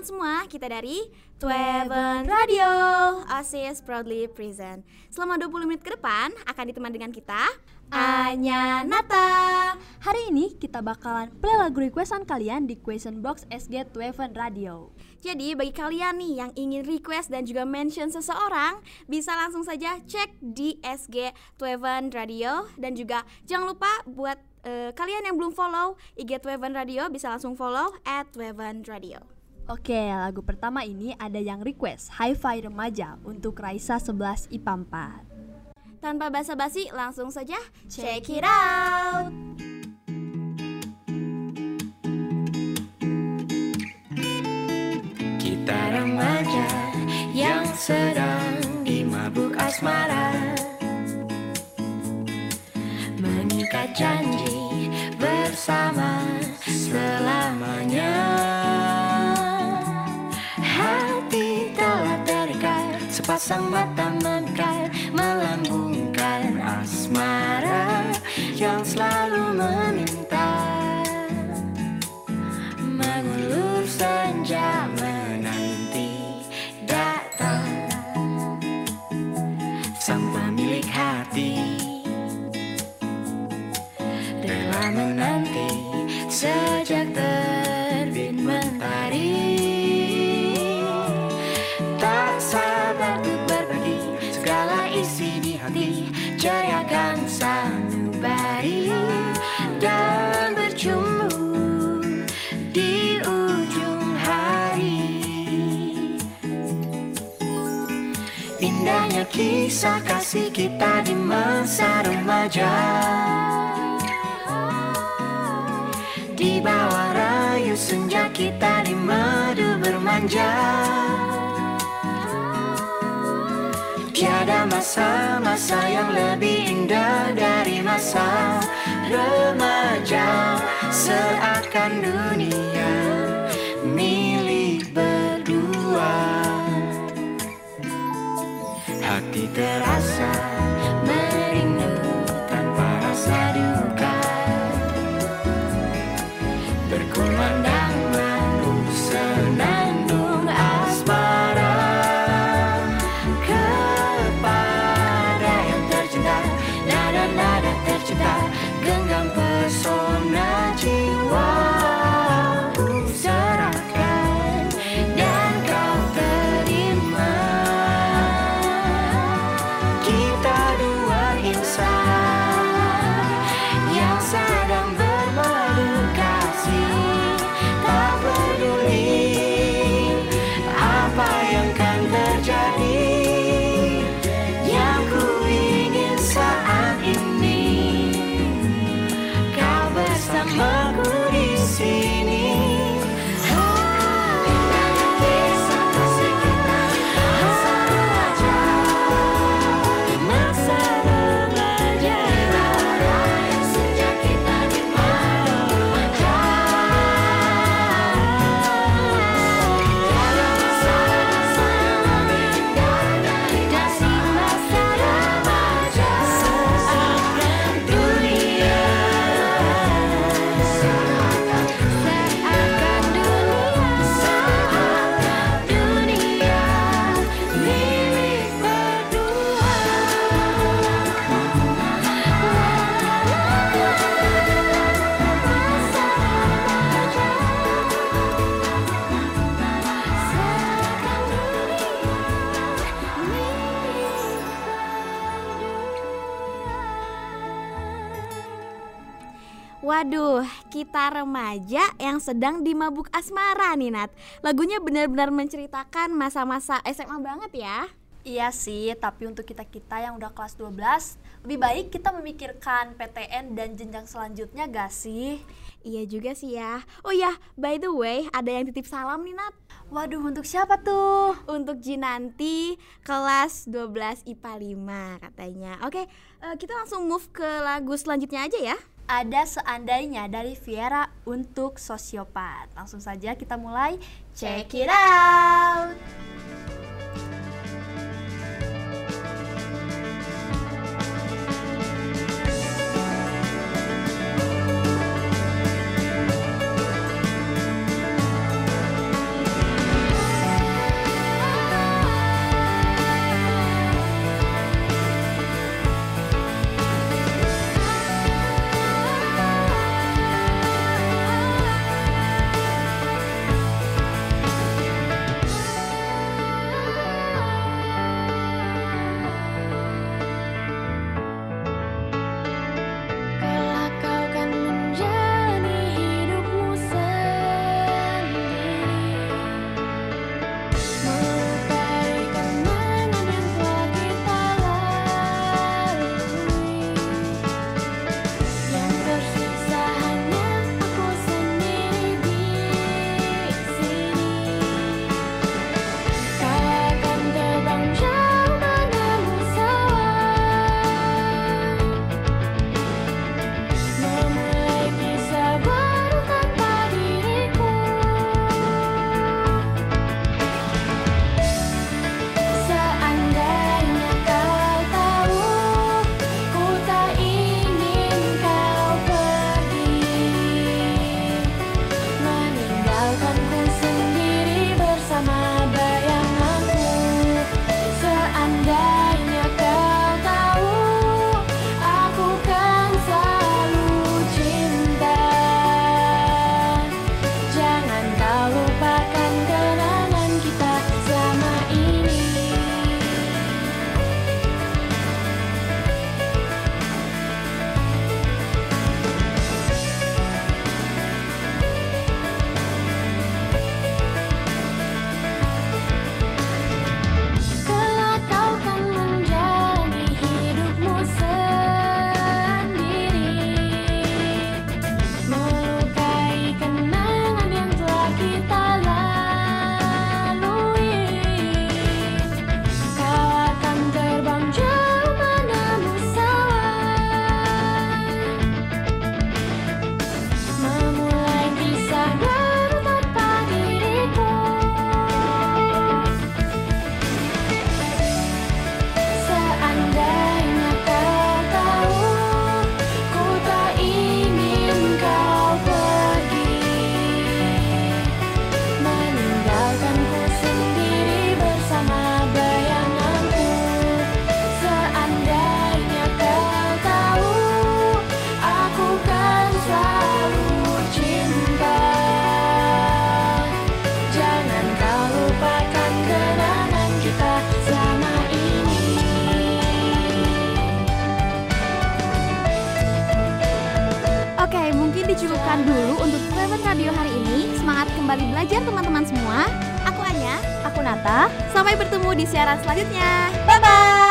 teman-teman semua, kita dari Tweven Radio OSIS proudly present. Selama 20 menit ke depan akan ditemani dengan kita Anya Nata. Hari ini kita bakalan play lagu requestan kalian di question box SG Tweven Radio. Jadi bagi kalian nih yang ingin request dan juga mention seseorang Bisa langsung saja cek di SG Tweven Radio. Dan juga jangan lupa buat uh, kalian yang belum follow IG Tweven Radio bisa langsung follow at Tweven Radio Oke, lagu pertama ini ada yang request Hi-Fi Remaja untuk Raisa 11 IPA 4. Tanpa basa-basi, langsung saja check it out. Kita remaja yang sedang dimabuk asmara Mengikat janji Sepasang mata mekar melambungkan asmara yang selalu meminta Mengulur senja menanti datang. Sang pemilik hati Rela menanti Kisah kasih kita di masa remaja. Di bawah rayu senja kita di madu bermanja. Tiada masa-masa yang lebih indah dari masa remaja. Seakan dunia Hati terasa Waduh, kita remaja yang sedang dimabuk asmara nih Nat. Lagunya benar-benar menceritakan masa-masa SMA banget ya. Iya sih, tapi untuk kita-kita yang udah kelas 12 Lebih baik kita memikirkan PTN dan jenjang selanjutnya gak sih? Iya juga sih ya. Oh ya, by the way, ada yang titip salam nih Nat. Waduh, untuk siapa tuh? Untuk Jinanti, kelas 12 IPA 5 katanya. Oke, uh, kita langsung move ke lagu selanjutnya aja ya ada seandainya dari Viera untuk sosiopat. Langsung saja kita mulai check it out. Dicukupkan dulu untuk Clever Radio hari ini. Semangat kembali belajar teman-teman semua. Aku Anya. Aku Nata. Sampai bertemu di siaran selanjutnya. Bye bye.